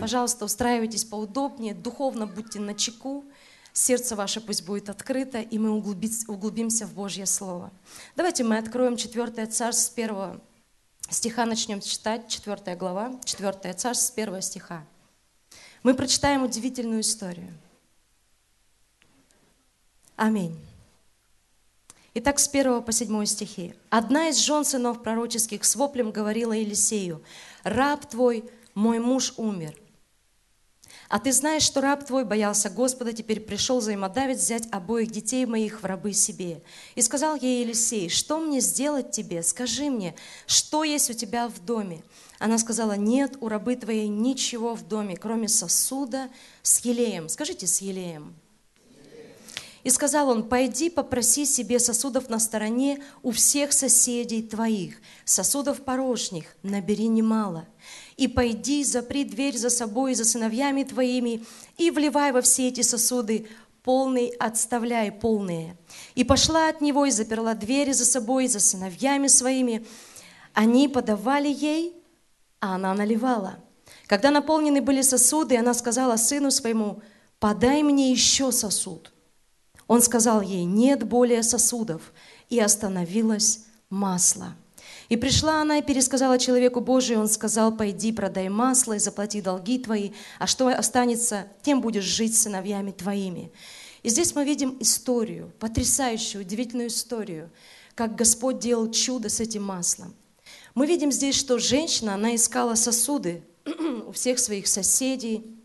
Пожалуйста, устраивайтесь поудобнее, духовно будьте на чеку, сердце ваше пусть будет открыто, и мы углубимся в Божье Слово. Давайте мы откроем 4 Царств с 1 стиха, начнем читать, 4 глава, 4 Царств с 1 стиха. Мы прочитаем удивительную историю. Аминь. Итак, с 1 по 7 стихи. «Одна из жен сынов пророческих с воплем говорила Елисею, «Раб твой, мой муж умер, а ты знаешь, что раб твой боялся Господа, теперь пришел взаимодавить взять обоих детей моих в рабы себе. И сказал ей Елисей, что мне сделать тебе? Скажи мне, что есть у тебя в доме? Она сказала, нет у рабы твоей ничего в доме, кроме сосуда с елеем. Скажите, с елеем. И сказал он, пойди попроси себе сосудов на стороне у всех соседей твоих, сосудов порожних, набери немало и пойди, запри дверь за собой и за сыновьями твоими, и вливай во все эти сосуды полный, отставляй полные. И пошла от него и заперла двери за собой и за сыновьями своими. Они подавали ей, а она наливала. Когда наполнены были сосуды, она сказала сыну своему, подай мне еще сосуд. Он сказал ей, нет более сосудов, и остановилось масло. И пришла она и пересказала человеку Божию, он сказал, пойди, продай масло и заплати долги твои, а что останется, тем будешь жить сыновьями твоими. И здесь мы видим историю, потрясающую, удивительную историю, как Господь делал чудо с этим маслом. Мы видим здесь, что женщина, она искала сосуды у всех своих соседей,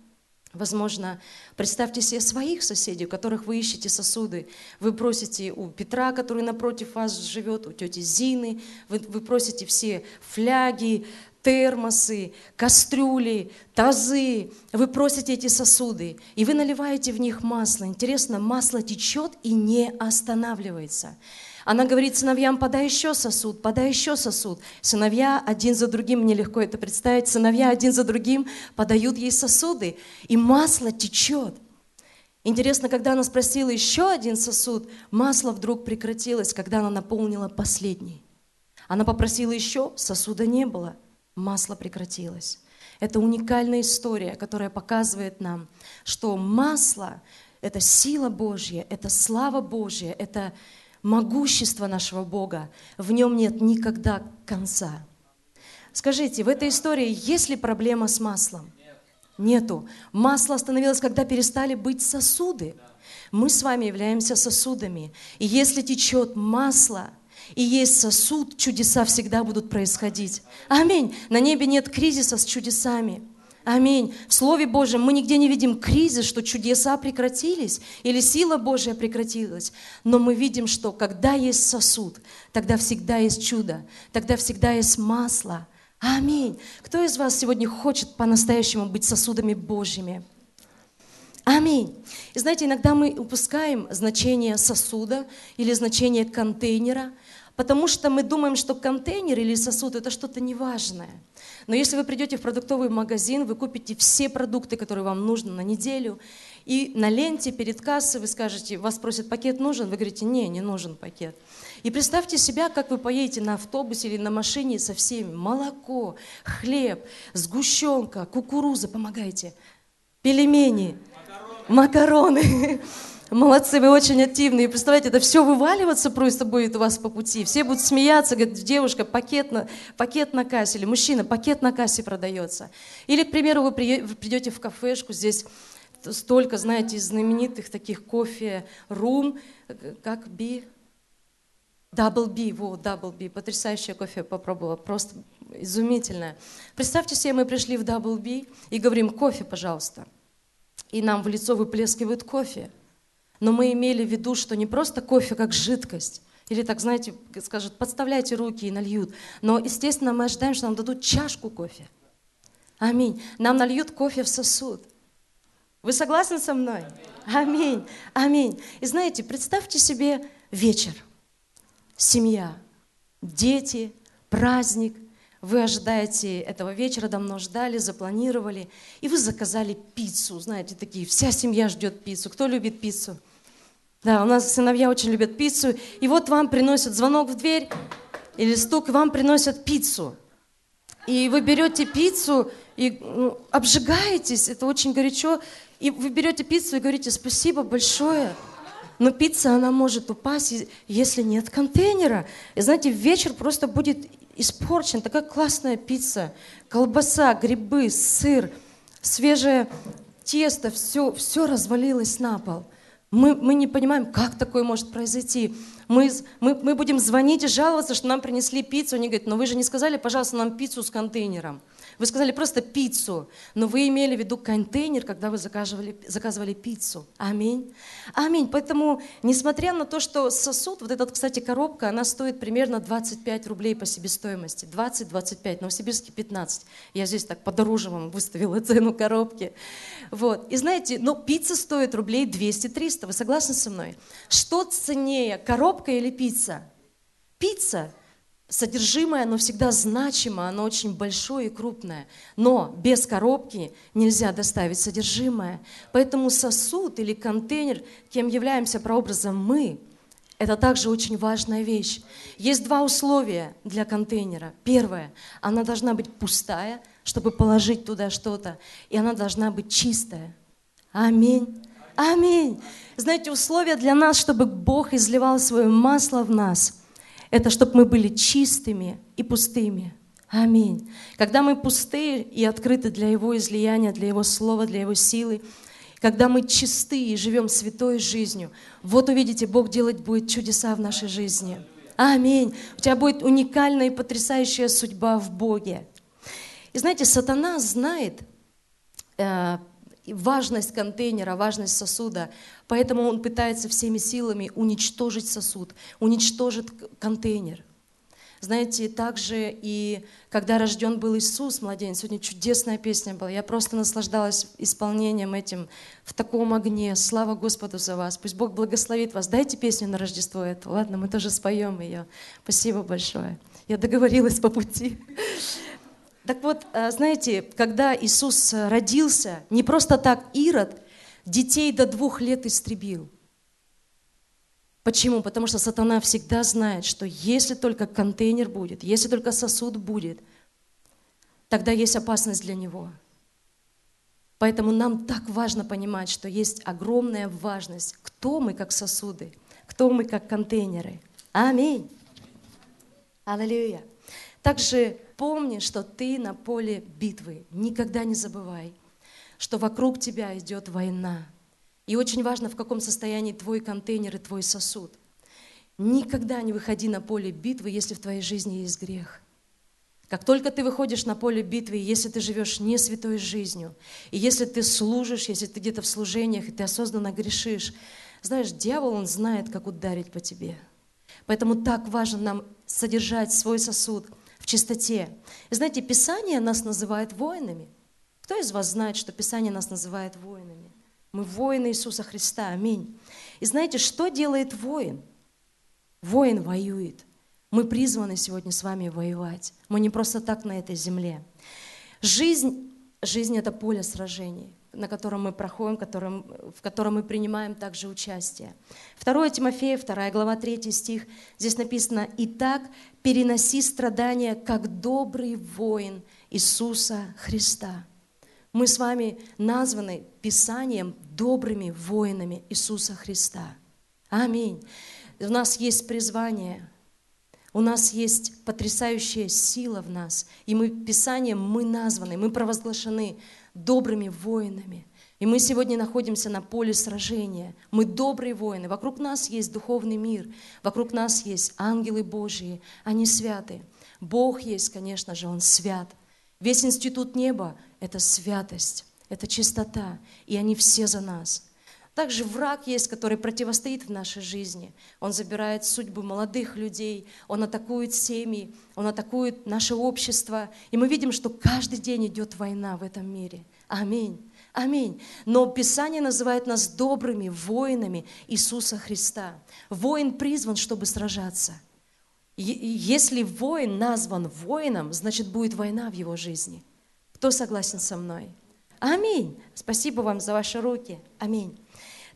Возможно, представьте себе своих соседей, у которых вы ищете сосуды. Вы просите у Петра, который напротив вас живет, у тети Зины. Вы, вы просите все фляги, термосы, кастрюли, тазы. Вы просите эти сосуды, и вы наливаете в них масло. Интересно, масло течет и не останавливается. Она говорит сыновьям, подай еще сосуд, подай еще сосуд. Сыновья один за другим, мне легко это представить, сыновья один за другим подают ей сосуды, и масло течет. Интересно, когда она спросила еще один сосуд, масло вдруг прекратилось, когда она наполнила последний. Она попросила еще, сосуда не было, масло прекратилось. Это уникальная история, которая показывает нам, что масло – это сила Божья, это слава Божья, это могущество нашего Бога, в нем нет никогда конца. Скажите, в этой истории есть ли проблема с маслом? Нету. Масло остановилось, когда перестали быть сосуды. Мы с вами являемся сосудами. И если течет масло, и есть сосуд, чудеса всегда будут происходить. Аминь. На небе нет кризиса с чудесами. Аминь. В Слове Божьем мы нигде не видим кризис, что чудеса прекратились или сила Божья прекратилась. Но мы видим, что когда есть сосуд, тогда всегда есть чудо, тогда всегда есть масло. Аминь. Кто из вас сегодня хочет по-настоящему быть сосудами Божьими? Аминь. И знаете, иногда мы упускаем значение сосуда или значение контейнера, потому что мы думаем, что контейнер или сосуд – это что-то неважное – но если вы придете в продуктовый магазин, вы купите все продукты, которые вам нужны на неделю, и на ленте перед кассой вы скажете, вас просят, пакет нужен? Вы говорите, не, не нужен пакет. И представьте себя, как вы поедете на автобусе или на машине со всеми. Молоко, хлеб, сгущенка, кукуруза, помогайте, пельмени, макароны. макароны. Молодцы, вы очень активные. Представляете, это все вываливаться просто будет у вас по пути. Все будут смеяться, говорят, девушка, пакет на, пакет на кассе, или мужчина, пакет на кассе продается. Или, к примеру, вы придете в кафешку, здесь столько, знаете, знаменитых таких кофе, рум, как би, Double B, вот, Double B, потрясающее кофе попробовала, просто изумительное. Представьте себе, мы пришли в Double B и говорим, кофе, пожалуйста. И нам в лицо выплескивают кофе но мы имели в виду, что не просто кофе как жидкость, или так, знаете, скажут, подставляйте руки и нальют. Но, естественно, мы ожидаем, что нам дадут чашку кофе. Аминь. Нам нальют кофе в сосуд. Вы согласны со мной? Аминь. Аминь. И знаете, представьте себе вечер. Семья, дети, праздник. вы ожидаете этого вечера, давно ждали, запланировали, и вы заказали пиццу, знаете, такие, вся семья ждет пиццу. Кто любит пиццу? Да, у нас сыновья очень любят пиццу, и вот вам приносят звонок в дверь или стук, вам приносят пиццу. И вы берете пиццу и ну, обжигаетесь, это очень горячо, и вы берете пиццу и говорите спасибо большое. Но пицца, она может упасть, если нет контейнера. И знаете, вечер просто будет испорчен. Такая классная пицца, колбаса, грибы, сыр, свежее тесто, все, все развалилось на пол. Мы, мы не понимаем, как такое может произойти. Мы, мы, мы будем звонить и жаловаться, что нам принесли пиццу. Они говорят, но вы же не сказали, пожалуйста, нам пиццу с контейнером. Вы сказали просто пиццу, но вы имели в виду контейнер, когда вы заказывали, заказывали пиццу. Аминь. Аминь. Поэтому, несмотря на то, что сосуд, вот эта, кстати, коробка, она стоит примерно 25 рублей по себестоимости. 20-25, Новосибирске 15. Я здесь так подороже вам выставила цену коробки. Вот. И знаете, но пицца стоит рублей 200-300. Вы согласны со мной? Что ценнее, коробка или пицца? Пицца содержимое, оно всегда значимо, оно очень большое и крупное. Но без коробки нельзя доставить содержимое. Поэтому сосуд или контейнер, кем являемся прообразом мы, это также очень важная вещь. Есть два условия для контейнера. Первое, она должна быть пустая, чтобы положить туда что-то, и она должна быть чистая. Аминь. Аминь. Знаете, условия для нас, чтобы Бог изливал свое масло в нас – это чтобы мы были чистыми и пустыми. Аминь. Когда мы пустые и открыты для Его излияния, для Его слова, для Его силы, когда мы чисты и живем святой жизнью, вот увидите, Бог делать будет чудеса в нашей жизни. Аминь. У тебя будет уникальная и потрясающая судьба в Боге. И знаете, сатана знает э, важность контейнера, важность сосуда. Поэтому он пытается всеми силами уничтожить сосуд, уничтожить контейнер. Знаете, также и когда рожден был Иисус, младенец, сегодня чудесная песня была. Я просто наслаждалась исполнением этим в таком огне. Слава Господу за вас. Пусть Бог благословит вас. Дайте песню на Рождество эту. Ладно, мы тоже споем ее. Спасибо большое. Я договорилась по пути. Так вот, э, знаете, когда Иисус родился, не просто так Ирод детей до двух лет истребил. Почему? Потому что сатана всегда знает, что если только контейнер будет, если только сосуд будет, тогда есть опасность для него. Поэтому нам так важно понимать, что есть огромная важность, кто мы как сосуды, кто мы как контейнеры. Аминь. Аллилуйя. Также помни, что ты на поле битвы. Никогда не забывай, что вокруг тебя идет война. И очень важно, в каком состоянии твой контейнер и твой сосуд. Никогда не выходи на поле битвы, если в твоей жизни есть грех. Как только ты выходишь на поле битвы, если ты живешь не святой жизнью, и если ты служишь, если ты где-то в служениях, и ты осознанно грешишь, знаешь, дьявол, он знает, как ударить по тебе. Поэтому так важно нам содержать свой сосуд – в чистоте. И знаете, Писание нас называет воинами. Кто из вас знает, что Писание нас называет воинами? Мы воины Иисуса Христа. Аминь. И знаете, что делает воин? Воин воюет. Мы призваны сегодня с вами воевать. Мы не просто так на этой земле. Жизнь, жизнь – это поле сражений на котором мы проходим, которым, в котором мы принимаем также участие. 2 Тимофея, 2 глава, 3 стих, здесь написано, «Итак, переноси страдания, как добрый воин Иисуса Христа». Мы с вами названы Писанием добрыми воинами Иисуса Христа. Аминь. У нас есть призвание, у нас есть потрясающая сила в нас, и мы Писанием мы названы, мы провозглашены добрыми воинами. И мы сегодня находимся на поле сражения. Мы добрые воины. Вокруг нас есть духовный мир. Вокруг нас есть ангелы Божьи. Они святы. Бог есть, конечно же, Он свят. Весь институт неба – это святость, это чистота. И они все за нас. Также враг есть, который противостоит в нашей жизни. Он забирает судьбы молодых людей, он атакует семьи, он атакует наше общество. И мы видим, что каждый день идет война в этом мире. Аминь. Аминь. Но Писание называет нас добрыми воинами Иисуса Христа. Воин призван, чтобы сражаться. Если воин назван воином, значит будет война в его жизни. Кто согласен со мной? Аминь. Спасибо вам за ваши руки. Аминь.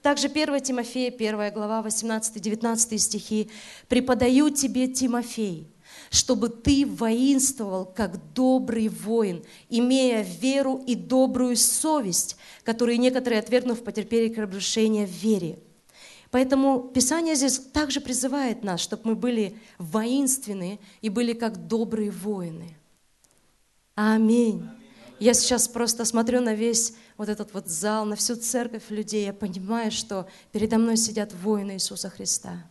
Также 1 Тимофея, 1 глава, 18-19 стихи. «Преподаю тебе, Тимофей, чтобы ты воинствовал, как добрый воин, имея веру и добрую совесть, которые некоторые, отвергнув, потерпели разрушение в вере. Поэтому Писание здесь также призывает нас, чтобы мы были воинственны и были как добрые воины. Аминь. Я сейчас просто смотрю на весь вот этот вот зал, на всю церковь людей. Я понимаю, что передо мной сидят воины Иисуса Христа.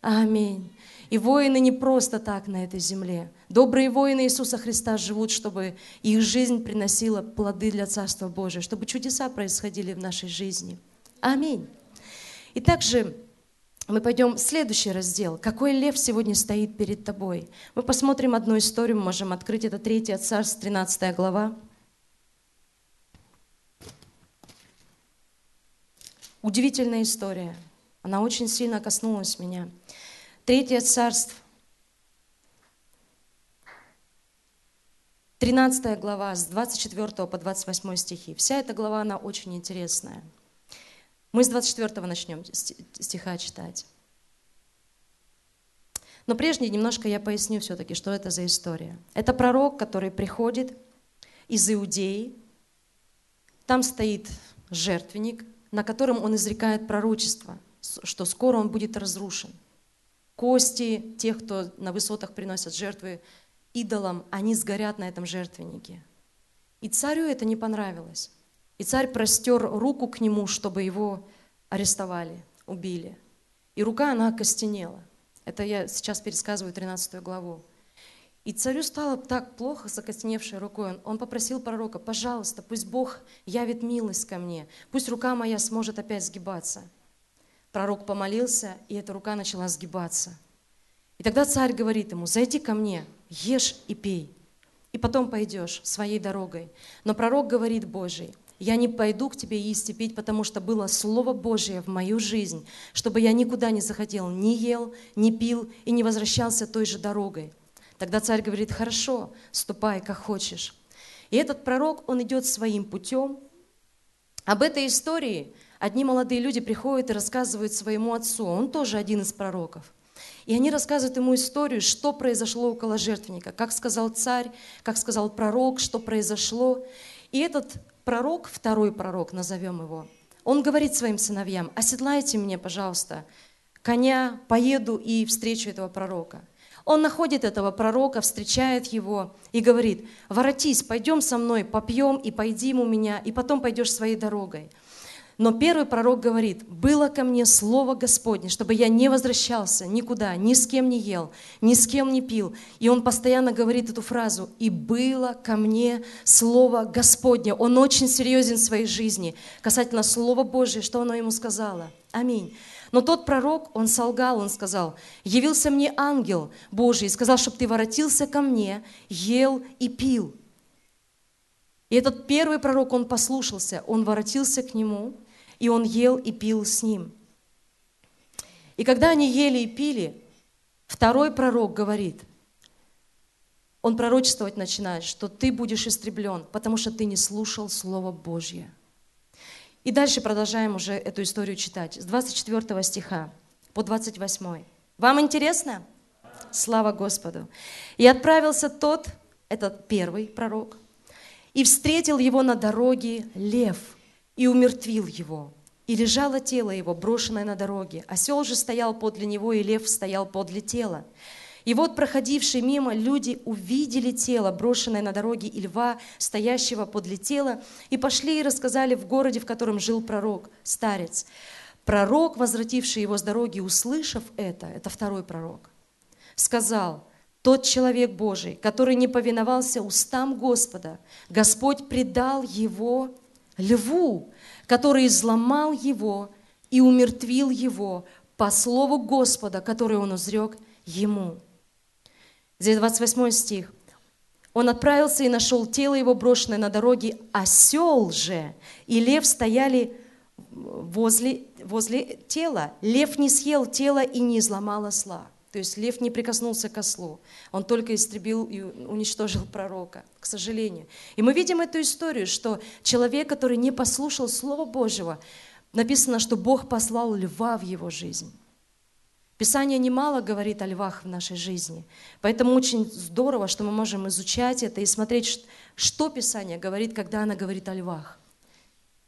Аминь. И воины не просто так на этой земле. Добрые воины Иисуса Христа живут, чтобы их жизнь приносила плоды для Царства Божия, чтобы чудеса происходили в нашей жизни. Аминь. И также мы пойдем в следующий раздел. Какой лев сегодня стоит перед тобой? Мы посмотрим одну историю, мы можем открыть это 3 Царств, 13 глава. Удивительная история. Она очень сильно коснулась меня. Третье царство, 13 глава, с 24 по 28 стихи. Вся эта глава, она очень интересная. Мы с 24 начнем стиха читать. Но прежде немножко я поясню все-таки, что это за история. Это пророк, который приходит из Иудеи. Там стоит жертвенник, на котором он изрекает пророчество, что скоро он будет разрушен – кости тех, кто на высотах приносят жертвы идолам, они сгорят на этом жертвеннике. И царю это не понравилось. И царь простер руку к нему, чтобы его арестовали, убили. И рука, она окостенела. Это я сейчас пересказываю 13 главу. И царю стало так плохо с окостеневшей рукой. Он, он попросил пророка, пожалуйста, пусть Бог явит милость ко мне, пусть рука моя сможет опять сгибаться. Пророк помолился, и эта рука начала сгибаться. И тогда царь говорит ему, зайди ко мне, ешь и пей, и потом пойдешь своей дорогой. Но пророк говорит Божий, я не пойду к тебе есть и пить, потому что было Слово Божие в мою жизнь, чтобы я никуда не захотел, не ел, не пил и не возвращался той же дорогой. Тогда царь говорит, хорошо, ступай, как хочешь. И этот пророк, он идет своим путем. Об этой истории Одни молодые люди приходят и рассказывают своему отцу, он тоже один из пророков. И они рассказывают ему историю, что произошло около жертвенника, как сказал царь, как сказал пророк, что произошло. И этот пророк, второй пророк, назовем его, он говорит своим сыновьям, оседлайте мне, пожалуйста, коня, поеду и встречу этого пророка. Он находит этого пророка, встречает его и говорит, воротись, пойдем со мной, попьем и пойдем у меня, и потом пойдешь своей дорогой. Но первый пророк говорит, было ко мне слово Господне, чтобы я не возвращался никуда, ни с кем не ел, ни с кем не пил. И он постоянно говорит эту фразу, и было ко мне слово Господне. Он очень серьезен в своей жизни касательно Слова Божьего, что оно ему сказало. Аминь. Но тот пророк, он солгал, он сказал, явился мне ангел Божий сказал, чтобы ты воротился ко мне, ел и пил. И этот первый пророк, он послушался, он воротился к нему, и он ел и пил с ним. И когда они ели и пили, второй пророк говорит, он пророчествовать начинает, что ты будешь истреблен, потому что ты не слушал Слово Божье. И дальше продолжаем уже эту историю читать. С 24 стиха по 28. Вам интересно? Слава Господу. И отправился тот, этот первый пророк, и встретил его на дороге лев – и умертвил его. И лежало тело его, брошенное на дороге. Осел же стоял подле него, и лев стоял подле тела. И вот проходившие мимо люди увидели тело, брошенное на дороге, и льва, стоящего подле тела, и пошли и рассказали в городе, в котором жил пророк, старец. Пророк, возвративший его с дороги, услышав это, это второй пророк, сказал, тот человек Божий, который не повиновался устам Господа, Господь предал его льву, который изломал его и умертвил его по слову Господа, который он изрек ему. Здесь 28 стих. Он отправился и нашел тело его, брошенное на дороге. Осел же и лев стояли возле, возле тела. Лев не съел тело и не изломал осла. То есть лев не прикоснулся к ослу. Он только истребил и уничтожил пророка, к сожалению. И мы видим эту историю, что человек, который не послушал Слова Божьего, написано, что Бог послал льва в его жизнь. Писание немало говорит о львах в нашей жизни. Поэтому очень здорово, что мы можем изучать это и смотреть, что Писание говорит, когда оно говорит о львах.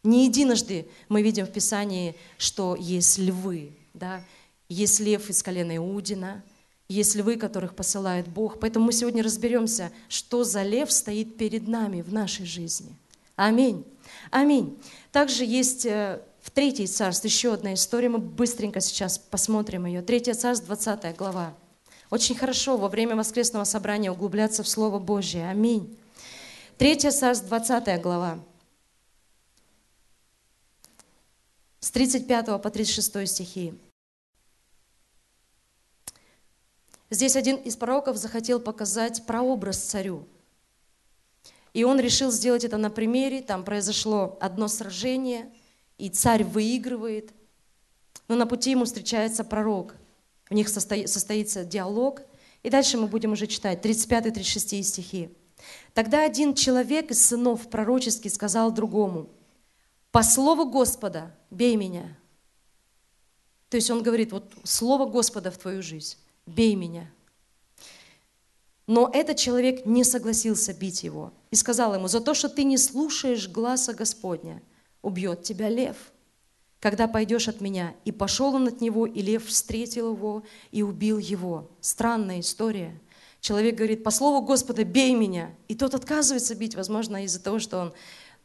Не единожды мы видим в Писании, что есть львы. Да? Есть лев из колена Иудина, есть львы, которых посылает Бог. Поэтому мы сегодня разберемся, что за лев стоит перед нами в нашей жизни. Аминь. Аминь. Также есть э, в Третьей царстве еще одна история, мы быстренько сейчас посмотрим ее. Третья царство, 20 глава. Очень хорошо во время воскресного собрания углубляться в Слово Божье. Аминь. Третья царство, 20 глава. С 35 по 36 стихи. Здесь один из пророков захотел показать прообраз царю. И он решил сделать это на примере. Там произошло одно сражение – и царь выигрывает. Но на пути ему встречается пророк. У них состоится диалог. И дальше мы будем уже читать 35-36 стихи. Тогда один человек из сынов пророчески сказал другому, «По слову Господа бей меня». То есть он говорит, вот слово Господа в твою жизнь, бей меня. Но этот человек не согласился бить его и сказал ему, за то, что ты не слушаешь гласа Господня, убьет тебя лев, когда пойдешь от меня. И пошел он от него, и лев встретил его и убил его. Странная история. Человек говорит, по слову Господа, бей меня. И тот отказывается бить, возможно, из-за того, что он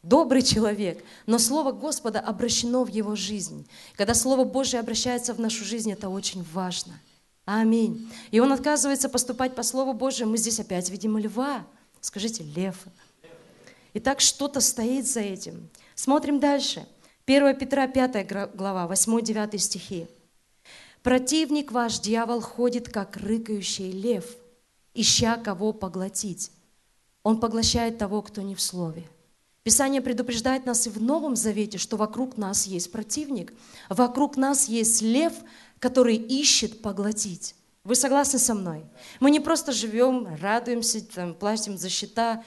добрый человек, но Слово Господа обращено в его жизнь. Когда Слово Божье обращается в нашу жизнь, это очень важно. Аминь. И он отказывается поступать по Слову Божьему. Мы здесь опять видим льва. Скажите, лев. Итак, что-то стоит за этим. Смотрим дальше. 1 Петра 5 глава, 8-9 стихи. «Противник ваш, дьявол, ходит, как рыкающий лев, ища кого поглотить. Он поглощает того, кто не в слове». Писание предупреждает нас и в Новом Завете, что вокруг нас есть противник, вокруг нас есть лев, который ищет поглотить. Вы согласны со мной? Мы не просто живем, радуемся, там, платим за счета,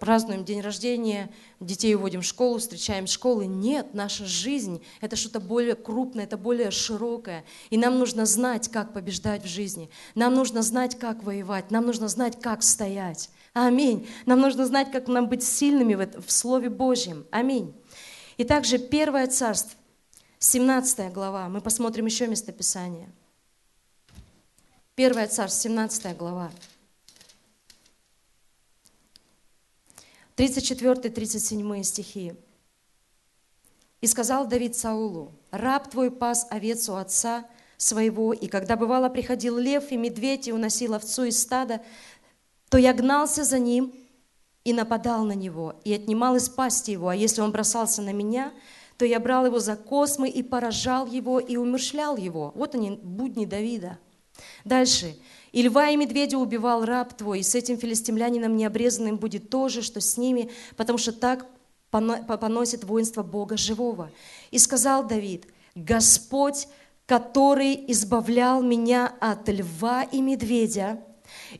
празднуем день рождения, детей уводим в школу, встречаем школы. Нет, наша жизнь – это что-то более крупное, это более широкое. И нам нужно знать, как побеждать в жизни. Нам нужно знать, как воевать. Нам нужно знать, как стоять. Аминь. Нам нужно знать, как нам быть сильными в, в Слове Божьем. Аминь. И также Первое Царство, 17 глава. Мы посмотрим еще местописание. Первое Царство, 17 глава. 34-37 стихи. «И сказал Давид Саулу, раб твой пас овец у отца своего, и когда бывало приходил лев и медведь и уносил овцу из стада, то я гнался за ним и нападал на него, и отнимал из пасти его, а если он бросался на меня, то я брал его за космы и поражал его и умершлял его». Вот они, будни Давида. Дальше. И льва и медведя убивал раб твой, и с этим филистимлянином необрезанным будет то же, что с ними, потому что так поносит воинство Бога живого. И сказал Давид, Господь, который избавлял меня от льва и медведя,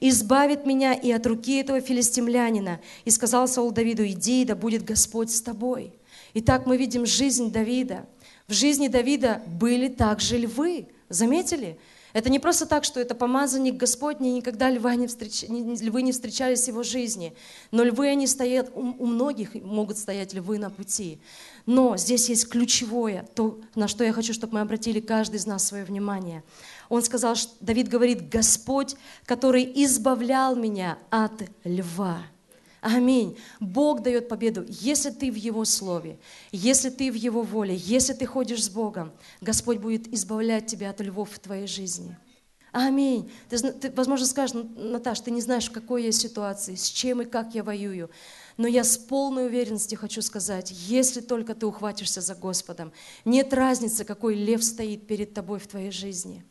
избавит меня и от руки этого филистимлянина. И сказал Саул Давиду, иди, да будет Господь с тобой. Итак, мы видим жизнь Давида. В жизни Давида были также львы. Заметили? Это не просто так, что это помазанник Господний, никогда льва не встреч... львы не встречались в его жизни. Но львы, они стоят, у многих могут стоять львы на пути. Но здесь есть ключевое, то, на что я хочу, чтобы мы обратили каждый из нас свое внимание. Он сказал, что Давид говорит, Господь, который избавлял меня от льва. Аминь. Бог дает победу, если ты в Его Слове, если ты в Его воле, если ты ходишь с Богом, Господь будет избавлять тебя от львов в твоей жизни. Аминь. Ты, ты, возможно, скажешь, Наташ, ты не знаешь, в какой я ситуации, с чем и как я воюю. Но я с полной уверенностью хочу сказать, если только ты ухватишься за Господом, нет разницы, какой лев стоит перед тобой в твоей жизни.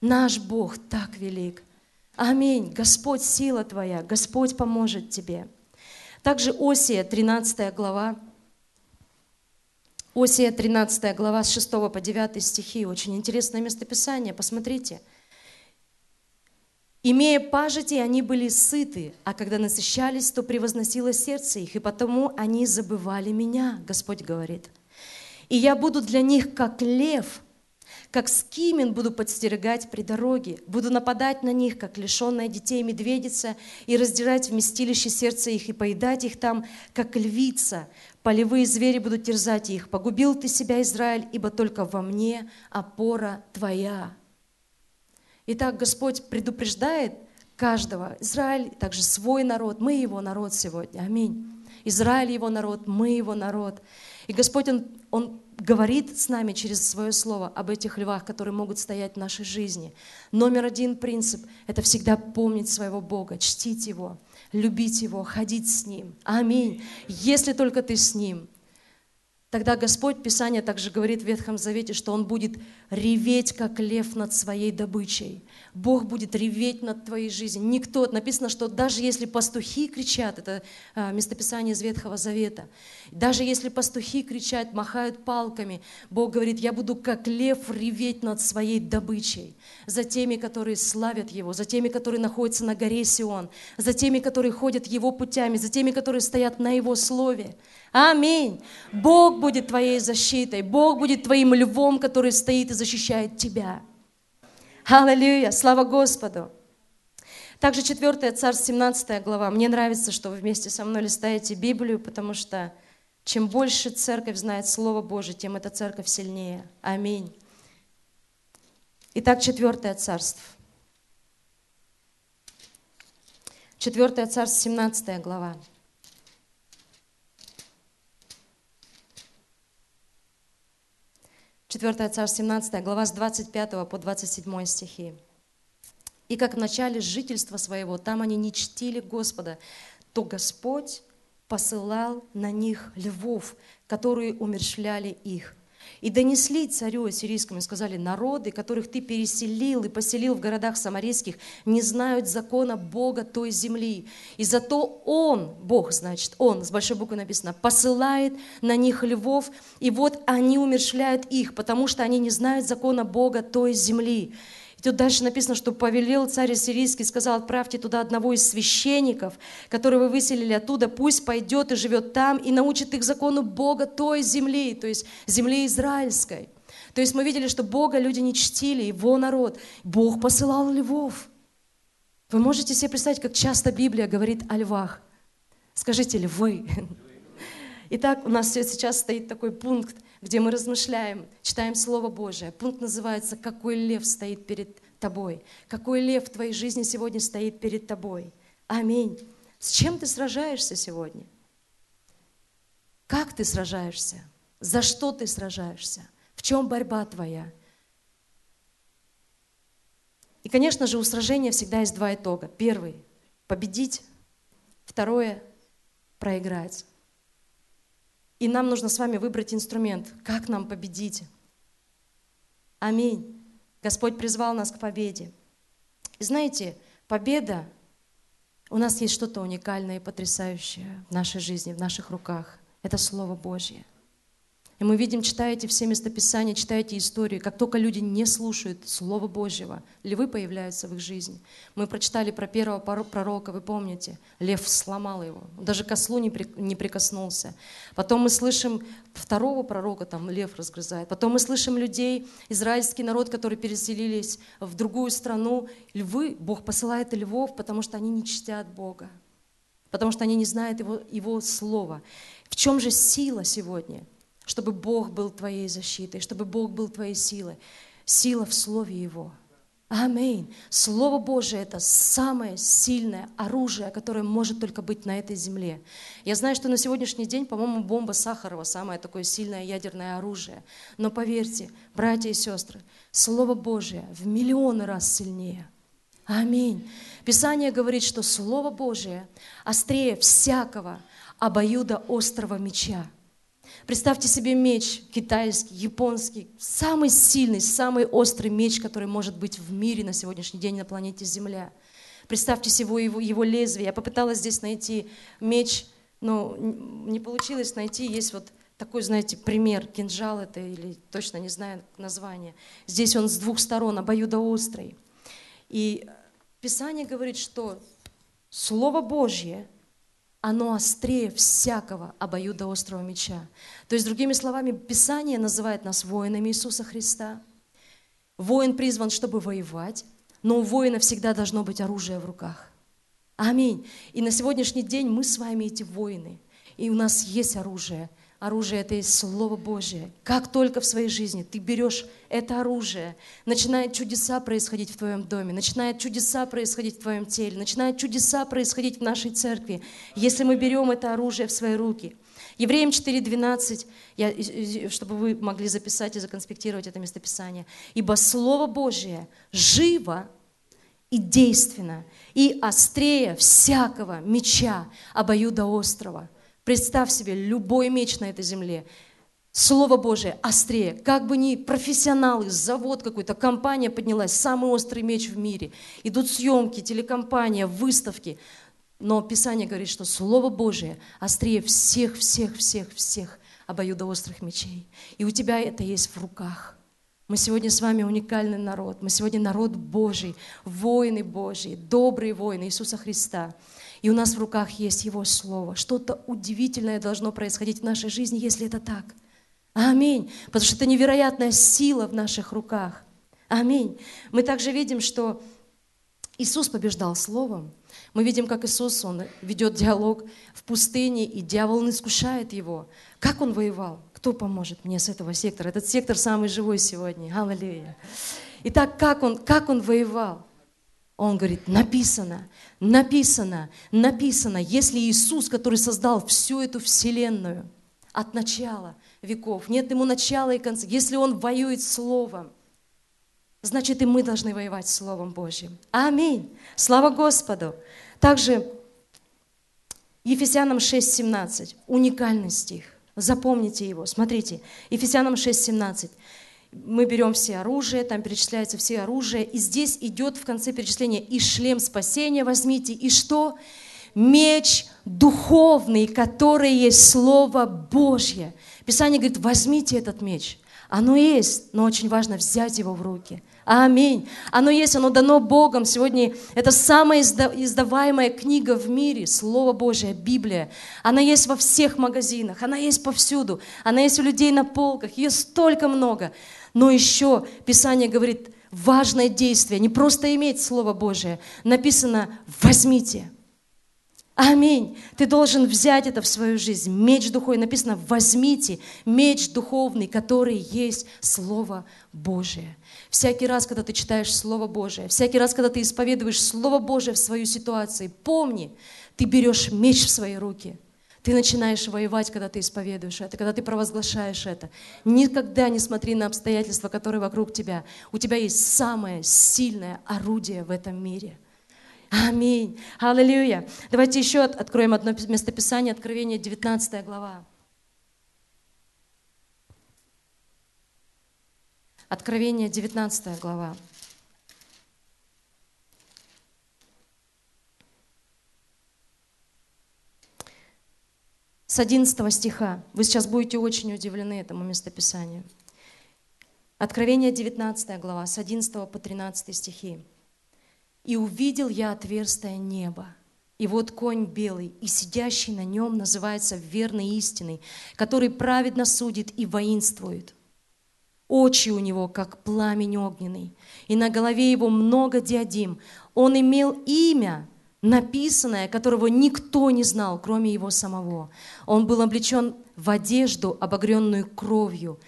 Наш Бог так велик – Аминь. Господь сила твоя, Господь поможет тебе. Также Осия, 13 глава. Осия, 13 глава, с 6 по 9 стихи. Очень интересное местописание, посмотрите. Имея пажити, они были сыты, а когда насыщались, то превозносило сердце их, и потому они забывали меня, Господь говорит. И я буду для них как лев, как скимен буду подстерегать при дороге, буду нападать на них, как лишенная детей медведица, и раздирать вместилище сердца их, и поедать их там, как львица. Полевые звери будут терзать их. Погубил ты себя, Израиль, ибо только во мне опора твоя. Итак, Господь предупреждает каждого. Израиль также свой народ, мы его народ сегодня. Аминь. Израиль его народ, мы его народ. И Господь, Он, Он говорит с нами через свое слово об этих львах, которые могут стоять в нашей жизни. Номер один принцип – это всегда помнить своего Бога, чтить Его, любить Его, ходить с Ним. Аминь. Если только ты с Ним – Тогда Господь, Писание также говорит в Ветхом Завете, что Он будет реветь, как лев над своей добычей. Бог будет реветь над твоей жизнью. Никто, написано, что даже если пастухи кричат, это а, местописание из Ветхого Завета, даже если пастухи кричат, махают палками, Бог говорит, я буду как лев реветь над своей добычей, за теми, которые славят Его, за теми, которые находятся на горе Сион, за теми, которые ходят Его путями, за теми, которые стоят на Его Слове. Аминь. Бог будет твоей защитой. Бог будет твоим львом, который стоит и защищает тебя. Аллилуйя. Слава Господу. Также 4 Царств, 17 глава. Мне нравится, что вы вместе со мной листаете Библию, потому что чем больше церковь знает Слово Божие, тем эта церковь сильнее. Аминь. Итак, 4 Царство. 4 Царство, 17 глава. 4 Царств, 17 глава с 25 по 27 стихи. «И как в начале жительства своего там они не чтили Господа, то Господь посылал на них львов, которые умершляли их. И донесли царю ассирийскому, и сказали, народы, которых ты переселил и поселил в городах самарийских, не знают закона Бога той земли. И зато Он, Бог, значит, Он, с большой буквы написано, посылает на них львов, и вот они умершляют их, потому что они не знают закона Бога той земли. Тут дальше написано, что повелел царь сирийский, сказал, отправьте туда одного из священников, которого вы выселили оттуда, пусть пойдет и живет там, и научит их закону Бога той земли, то есть земли израильской. То есть мы видели, что Бога люди не чтили, его народ. Бог посылал львов. Вы можете себе представить, как часто Библия говорит о львах? Скажите, львы. Итак, у нас сейчас стоит такой пункт, где мы размышляем, читаем Слово Божие. Пункт называется «Какой лев стоит перед тобой?» Какой лев в твоей жизни сегодня стоит перед тобой? Аминь. С чем ты сражаешься сегодня? Как ты сражаешься? За что ты сражаешься? В чем борьба твоя? И, конечно же, у сражения всегда есть два итога. Первый – победить. Второе – проиграть. И нам нужно с вами выбрать инструмент, как нам победить. Аминь. Господь призвал нас к победе. И знаете, победа, у нас есть что-то уникальное и потрясающее в нашей жизни, в наших руках. Это Слово Божье. И мы видим, читаете все местописания, читаете истории, как только люди не слушают Слова Божьего, львы появляются в их жизни. Мы прочитали про первого пророка, вы помните, лев сломал его, даже к ослу не, при, не прикоснулся. Потом мы слышим второго пророка, там лев разгрызает. Потом мы слышим людей, израильский народ, который переселились в другую страну. Львы, Бог посылает львов, потому что они не чтят Бога, потому что они не знают Его, его Слова. В чем же сила сегодня – чтобы Бог был твоей защитой, чтобы Бог был твоей силой. Сила в Слове Его. Аминь. Слово Божие – это самое сильное оружие, которое может только быть на этой земле. Я знаю, что на сегодняшний день, по-моему, бомба Сахарова – самое такое сильное ядерное оружие. Но поверьте, братья и сестры, Слово Божие в миллионы раз сильнее. Аминь. Писание говорит, что Слово Божие острее всякого обоюда острого меча – Представьте себе меч китайский, японский, самый сильный, самый острый меч, который может быть в мире на сегодняшний день на планете Земля. Представьте себе его, его лезвие. Я попыталась здесь найти меч, но не получилось найти. Есть вот такой, знаете, пример, кинжал это или точно не знаю название. Здесь он с двух сторон, обоюдоострый. И Писание говорит, что Слово Божье, оно острее всякого обоюдоострого меча. То есть, другими словами, Писание называет нас воинами Иисуса Христа. Воин призван, чтобы воевать, но у воина всегда должно быть оружие в руках. Аминь. И на сегодняшний день мы с вами эти воины, и у нас есть оружие – Оружие – это есть Слово Божие. Как только в своей жизни ты берешь это оружие, начинают чудеса происходить в твоем доме, начинают чудеса происходить в твоем теле, начинают чудеса происходить в нашей церкви, если мы берем это оружие в свои руки. Евреям 4.12, я, чтобы вы могли записать и законспектировать это местописание. «Ибо Слово Божие живо и действенно, и острее всякого меча обоюдоострого, Представь себе, любой меч на этой земле, Слово Божие острее. Как бы ни профессионалы, завод какой-то, компания поднялась, самый острый меч в мире. Идут съемки, телекомпания, выставки. Но Писание говорит, что Слово Божие острее всех, всех, всех, всех обоюдоострых мечей. И у тебя это есть в руках. Мы сегодня с вами уникальный народ. Мы сегодня народ Божий, воины Божьи, добрые воины Иисуса Христа. И у нас в руках есть Его Слово. Что-то удивительное должно происходить в нашей жизни, если это так. Аминь. Потому что это невероятная сила в наших руках. Аминь. Мы также видим, что Иисус побеждал Словом. Мы видим, как Иисус, Он ведет диалог в пустыне, и дьявол искушает Его. Как Он воевал? Кто поможет мне с этого сектора? Этот сектор самый живой сегодня. Аллилуйя. Итак, как Он, как он воевал? Он говорит, написано, написано, написано. Если Иисус, который создал всю эту вселенную от начала веков, нет ему начала и конца, если Он воюет Словом, значит и мы должны воевать Словом Божьим. Аминь. Слава Господу. Также Ефесянам 6.17, уникальный стих. Запомните его. Смотрите, Ефесянам 6.17 мы берем все оружие, там перечисляются все оружия, и здесь идет в конце перечисления и шлем спасения возьмите, и что? Меч духовный, который есть Слово Божье. Писание говорит, возьмите этот меч. Оно есть, но очень важно взять его в руки. Аминь. Оно есть, оно дано Богом. Сегодня это самая издаваемая книга в мире, Слово Божие, Библия. Она есть во всех магазинах, она есть повсюду, она есть у людей на полках, ее столько много. Но еще Писание говорит, важное действие, не просто иметь Слово Божие. Написано, возьмите. Аминь. Ты должен взять это в свою жизнь. Меч духовный. Написано, возьмите меч духовный, который есть Слово Божие. Всякий раз, когда ты читаешь Слово Божие, всякий раз, когда ты исповедуешь Слово Божие в свою ситуацию, помни, ты берешь меч в свои руки – ты начинаешь воевать, когда ты исповедуешь это, когда ты провозглашаешь это. Никогда не смотри на обстоятельства, которые вокруг тебя. У тебя есть самое сильное орудие в этом мире. Аминь. Аллилуйя. Давайте еще откроем одно местописание, Откровение 19 глава. Откровение 19 глава. С 11 стиха. Вы сейчас будете очень удивлены этому местописанию. Откровение 19 глава, с 11 по 13 стихи. «И увидел я отверстое небо, и вот конь белый, и сидящий на нем называется верной истиной, который праведно судит и воинствует. Очи у него, как пламень огненный, и на голове его много диадим. Он имел имя, написанное, которого никто не знал, кроме его самого. Он был облечен в одежду, обогренную кровью.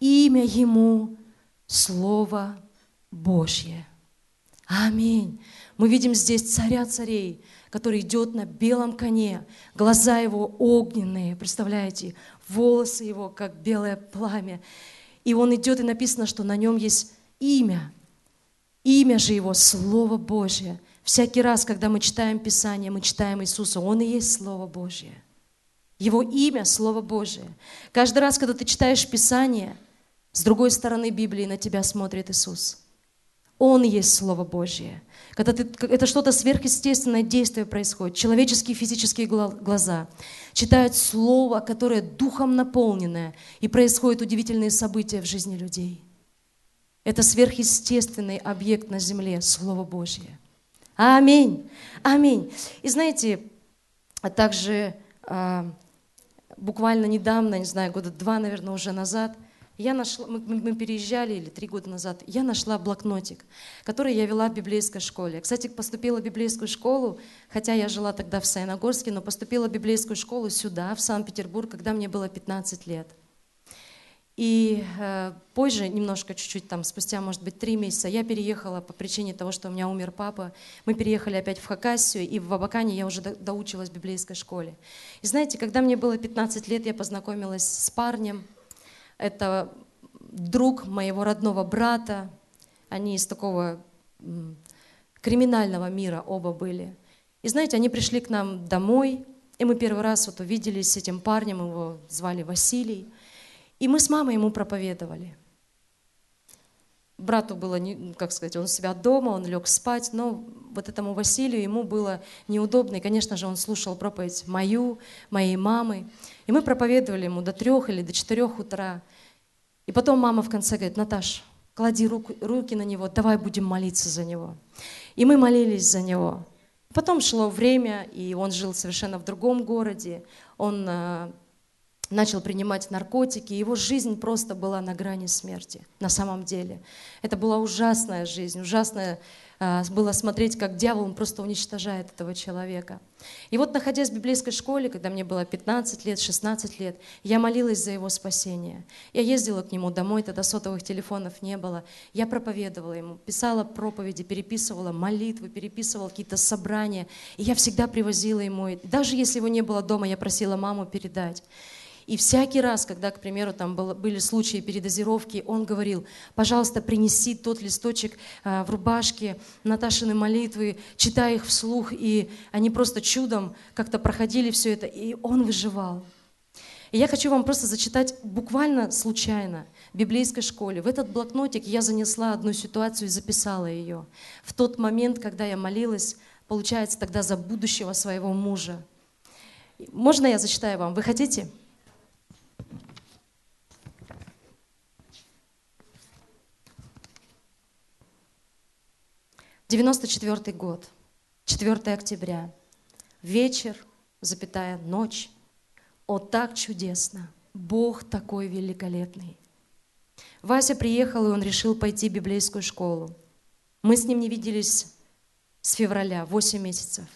Имя ему – Слово Божье. Аминь. Мы видим здесь царя царей, который идет на белом коне, глаза его огненные, представляете, волосы его, как белое пламя. И он идет, и написано, что на нем есть имя. Имя же его – Слово Божье – Всякий раз, когда мы читаем Писание, мы читаем Иисуса, Он и есть Слово Божье. Его имя – Слово Божье. Каждый раз, когда ты читаешь Писание, с другой стороны Библии на тебя смотрит Иисус. Он есть Слово Божье. Когда ты, это что-то сверхъестественное действие происходит, человеческие физические глаза читают Слово, которое духом наполненное, и происходят удивительные события в жизни людей. Это сверхъестественный объект на земле, Слово Божье. Аминь. Аминь. И знаете, также а, буквально недавно, не знаю, года два, наверное, уже назад, я нашла, мы, мы переезжали, или три года назад, я нашла блокнотик, который я вела в библейской школе. Кстати, поступила в библейскую школу, хотя я жила тогда в Саяногорске, но поступила в библейскую школу сюда, в Санкт-Петербург, когда мне было 15 лет. И э, позже, немножко, чуть-чуть там, спустя, может быть, три месяца, я переехала по причине того, что у меня умер папа. Мы переехали опять в Хакасию, и в Абакане я уже до, доучилась в библейской школе. И знаете, когда мне было 15 лет, я познакомилась с парнем. Это друг моего родного брата. Они из такого криминального мира оба были. И знаете, они пришли к нам домой, и мы первый раз вот увиделись с этим парнем, его звали Василий. И мы с мамой ему проповедовали. Брату было, как сказать, он себя дома, он лег спать, но вот этому Василию ему было неудобно. И, конечно же, он слушал проповедь мою, моей мамы. И мы проповедовали ему до трех или до четырех утра. И потом мама в конце говорит, Наташ, клади руку, руки на него, давай будем молиться за него. И мы молились за него. Потом шло время, и он жил совершенно в другом городе. Он э, начал принимать наркотики, его жизнь просто была на грани смерти, на самом деле. Это была ужасная жизнь, ужасная а, было смотреть, как дьявол просто уничтожает этого человека. И вот, находясь в библейской школе, когда мне было 15 лет, 16 лет, я молилась за его спасение. Я ездила к нему домой, тогда сотовых телефонов не было. Я проповедовала ему, писала проповеди, переписывала молитвы, переписывала какие-то собрания. И я всегда привозила ему, даже если его не было дома, я просила маму передать. И всякий раз, когда, к примеру, там были случаи передозировки, он говорил, пожалуйста, принеси тот листочек а, в рубашке Наташины молитвы, читай их вслух, и они просто чудом как-то проходили все это, и он выживал. И я хочу вам просто зачитать буквально случайно в библейской школе. В этот блокнотик я занесла одну ситуацию и записала ее. В тот момент, когда я молилась, получается, тогда за будущего своего мужа. Можно я зачитаю вам? Вы хотите? 94 год, 4 октября, вечер, запятая ночь. О, так чудесно! Бог такой великолепный. Вася приехал, и он решил пойти в библейскую школу. Мы с ним не виделись с февраля, 8 месяцев.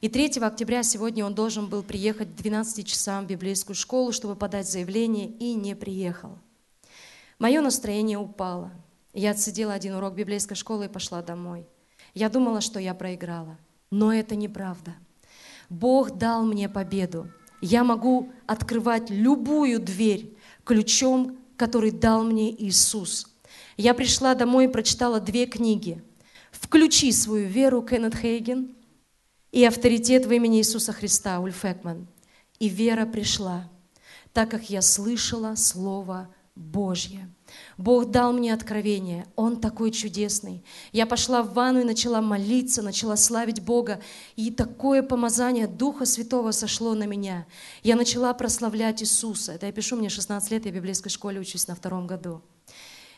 И 3 октября сегодня он должен был приехать к 12 часам в библейскую школу, чтобы подать заявление, и не приехал. Мое настроение упало. Я отсидела один урок библейской школы и пошла домой. Я думала, что я проиграла, но это неправда. Бог дал мне победу. Я могу открывать любую дверь ключом, который дал мне Иисус. Я пришла домой и прочитала две книги. «Включи свою веру» Кеннет Хейген и «Авторитет в имени Иисуса Христа» Ульф Экман. И вера пришла, так как я слышала Слово Божье. Бог дал мне откровение. Он такой чудесный. Я пошла в ванну и начала молиться, начала славить Бога. И такое помазание Духа Святого сошло на меня. Я начала прославлять Иисуса. Это я пишу, мне 16 лет, я в библейской школе учусь на втором году.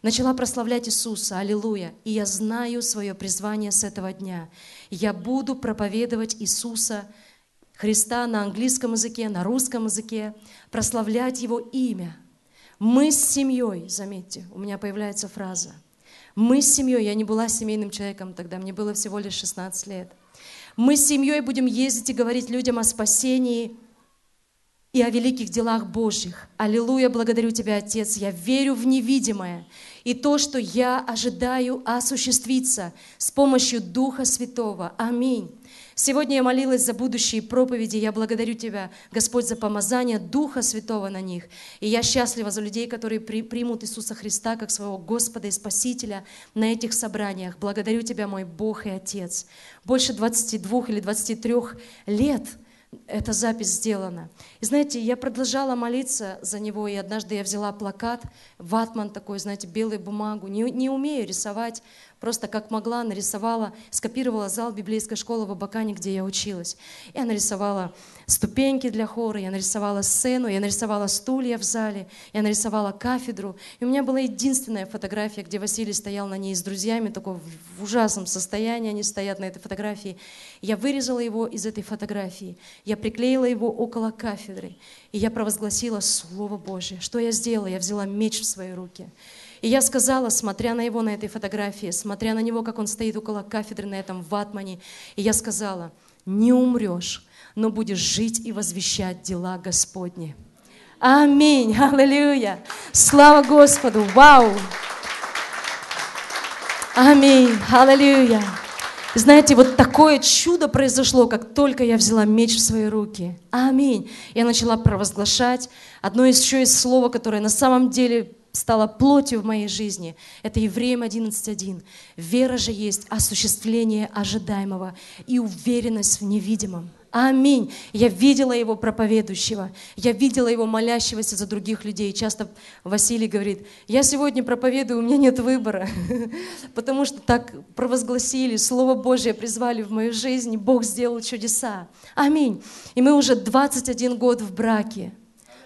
Начала прославлять Иисуса, аллилуйя. И я знаю свое призвание с этого дня. Я буду проповедовать Иисуса Христа на английском языке, на русском языке, прославлять Его имя – мы с семьей, заметьте, у меня появляется фраза. Мы с семьей, я не была семейным человеком тогда, мне было всего лишь 16 лет. Мы с семьей будем ездить и говорить людям о спасении и о великих делах Божьих. Аллилуйя, благодарю Тебя, Отец. Я верю в невидимое и то, что я ожидаю осуществиться с помощью Духа Святого. Аминь. Сегодня я молилась за будущие проповеди. Я благодарю Тебя, Господь, за помазание Духа Святого на них. И я счастлива за людей, которые при, примут Иисуса Христа как своего Господа и Спасителя на этих собраниях. Благодарю Тебя, мой Бог и Отец. Больше 22 или 23 лет эта запись сделана. И знаете, я продолжала молиться за него, и однажды я взяла плакат, ватман такой, знаете, белую бумагу. Не, не умею рисовать, просто как могла нарисовала, скопировала зал библейской школы в Абакане, где я училась. Я нарисовала ступеньки для хора, я нарисовала сцену, я нарисовала стулья в зале, я нарисовала кафедру. И у меня была единственная фотография, где Василий стоял на ней с друзьями, такой в ужасном состоянии они стоят на этой фотографии. Я вырезала его из этой фотографии, я приклеила его около кафедры, и я провозгласила Слово Божье. Что я сделала? Я взяла меч в свои руки. И я сказала, смотря на его на этой фотографии, смотря на него, как он стоит около кафедры на этом ватмане, и я сказала, не умрешь, но будешь жить и возвещать дела Господни. Аминь, аллилуйя. Слава Господу, вау. Аминь, аллилуйя. Знаете, вот такое чудо произошло, как только я взяла меч в свои руки. Аминь. Я начала провозглашать одно из еще из слова, которое на самом деле стало плотью в моей жизни. Это Евреям 11.1. Вера же есть осуществление ожидаемого и уверенность в невидимом. Аминь. Я видела его проповедующего, я видела его молящегося за других людей. Часто Василий говорит, я сегодня проповедую, у меня нет выбора, потому что так провозгласили, Слово Божье призвали в мою жизнь, Бог сделал чудеса. Аминь. И мы уже 21 год в браке.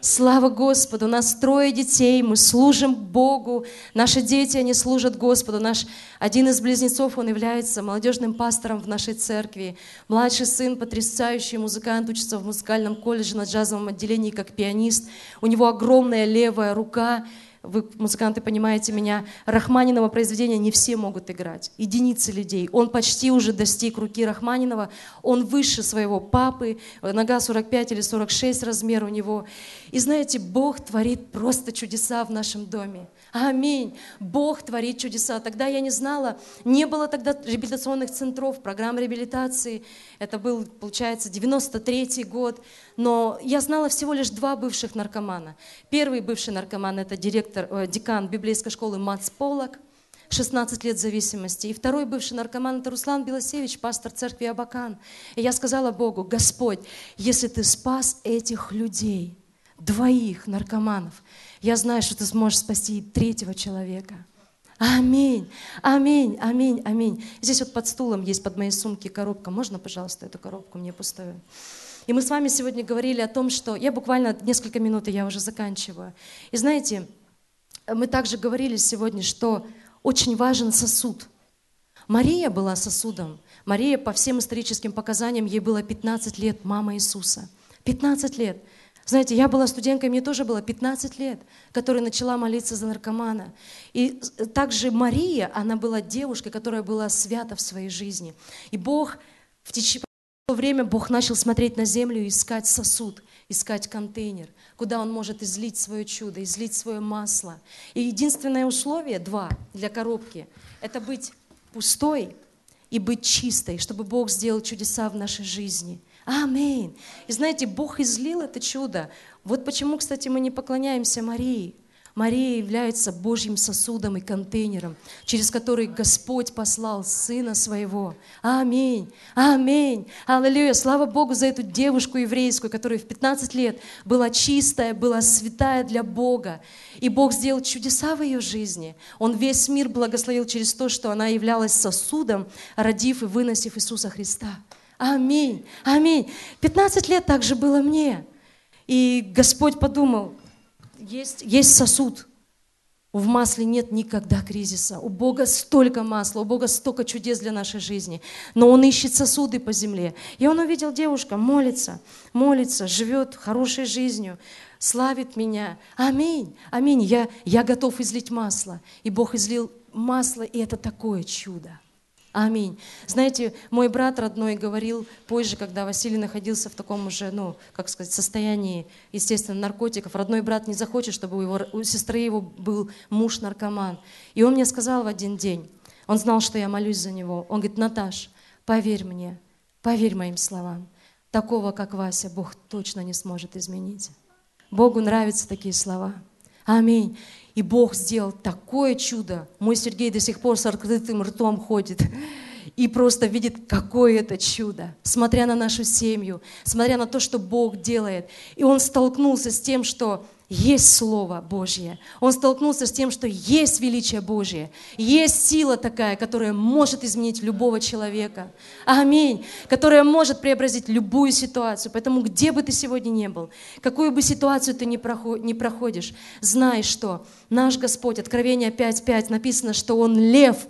Слава Господу, у нас трое детей, мы служим Богу, наши дети, они служат Господу. Наш один из близнецов, он является молодежным пастором в нашей церкви. Младший сын, потрясающий музыкант, учится в музыкальном колледже на джазовом отделении как пианист. У него огромная левая рука, вы, музыканты, понимаете меня, Рахманинова произведения не все могут играть. Единицы людей. Он почти уже достиг руки Рахманинова. Он выше своего папы. Нога 45 или 46 размер у него. И знаете, Бог творит просто чудеса в нашем доме. Аминь. Бог творит чудеса. Тогда я не знала, не было тогда реабилитационных центров, программ реабилитации. Это был, получается, 93 год. Но я знала всего лишь два бывших наркомана. Первый бывший наркоман – это директор, э, декан библейской школы Мац Полок, 16 лет зависимости. И второй бывший наркоман – это Руслан Белосевич, пастор церкви Абакан. И я сказала Богу, Господь, если Ты спас этих людей, двоих наркоманов, я знаю, что ты сможешь спасти и третьего человека. Аминь, аминь, аминь, аминь. Здесь вот под стулом есть под моей сумки коробка. Можно, пожалуйста, эту коробку мне пустую? И мы с вами сегодня говорили о том, что... Я буквально несколько минут, и я уже заканчиваю. И знаете, мы также говорили сегодня, что очень важен сосуд. Мария была сосудом. Мария, по всем историческим показаниям, ей было 15 лет, мама Иисуса. 15 лет. Знаете, я была студенткой, мне тоже было 15 лет, которая начала молиться за наркомана. И также Мария, она была девушкой, которая была свята в своей жизни. И Бог в течение время Бог начал смотреть на землю и искать сосуд, искать контейнер, куда Он может излить свое чудо, излить свое масло. И единственное условие, два, для коробки, это быть пустой и быть чистой, чтобы Бог сделал чудеса в нашей жизни – Аминь. И знаете, Бог излил это чудо. Вот почему, кстати, мы не поклоняемся Марии. Мария является Божьим сосудом и контейнером, через который Господь послал Сына Своего. Аминь. Аминь. Аллилуйя. Слава Богу за эту девушку еврейскую, которая в 15 лет была чистая, была святая для Бога. И Бог сделал чудеса в ее жизни. Он весь мир благословил через то, что она являлась сосудом, родив и выносив Иисуса Христа. Аминь, аминь. 15 лет также было мне. И Господь подумал, есть, есть сосуд. В масле нет никогда кризиса. У Бога столько масла, у Бога столько чудес для нашей жизни. Но Он ищет сосуды по земле. И Он увидел девушка, молится, молится, живет хорошей жизнью, славит меня. Аминь, аминь. Я, я готов излить масло. И Бог излил масло, и это такое чудо. Аминь. Знаете, мой брат родной говорил позже, когда Василий находился в таком уже, ну, как сказать, состоянии, естественно, наркотиков, родной брат не захочет, чтобы у, его, у сестры его был муж-наркоман. И он мне сказал в один день, он знал, что я молюсь за него, он говорит, Наташ, поверь мне, поверь моим словам, такого, как Вася, Бог точно не сможет изменить. Богу нравятся такие слова. Аминь. И Бог сделал такое чудо. Мой Сергей до сих пор с открытым ртом ходит и просто видит, какое это чудо, смотря на нашу семью, смотря на то, что Бог делает. И он столкнулся с тем, что есть Слово Божье. Он столкнулся с тем, что есть величие Божье, есть сила такая, которая может изменить любого человека. Аминь. Которая может преобразить любую ситуацию. Поэтому где бы ты сегодня не был, какую бы ситуацию ты не проходишь, знай, что наш Господь, Откровение 5.5, написано, что Он лев,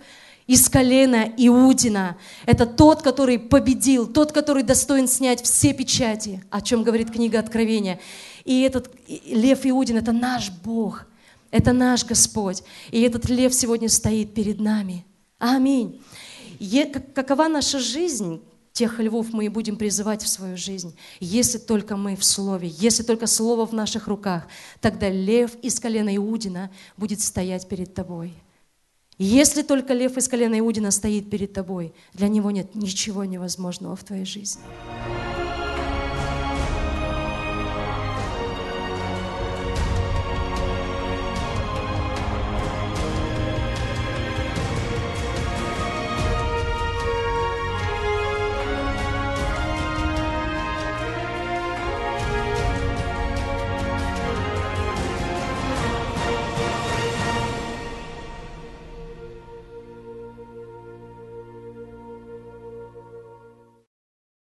из колена Иудина. Это тот, который победил, тот, который достоин снять все печати, о чем говорит книга Откровения. И этот лев Иудин – это наш Бог, это наш Господь. И этот лев сегодня стоит перед нами. Аминь. Какова наша жизнь? Тех львов мы и будем призывать в свою жизнь. Если только мы в Слове, если только Слово в наших руках, тогда лев из колена Иудина будет стоять перед тобой. Если только лев из колена Иудина стоит перед тобой, для него нет ничего невозможного в твоей жизни.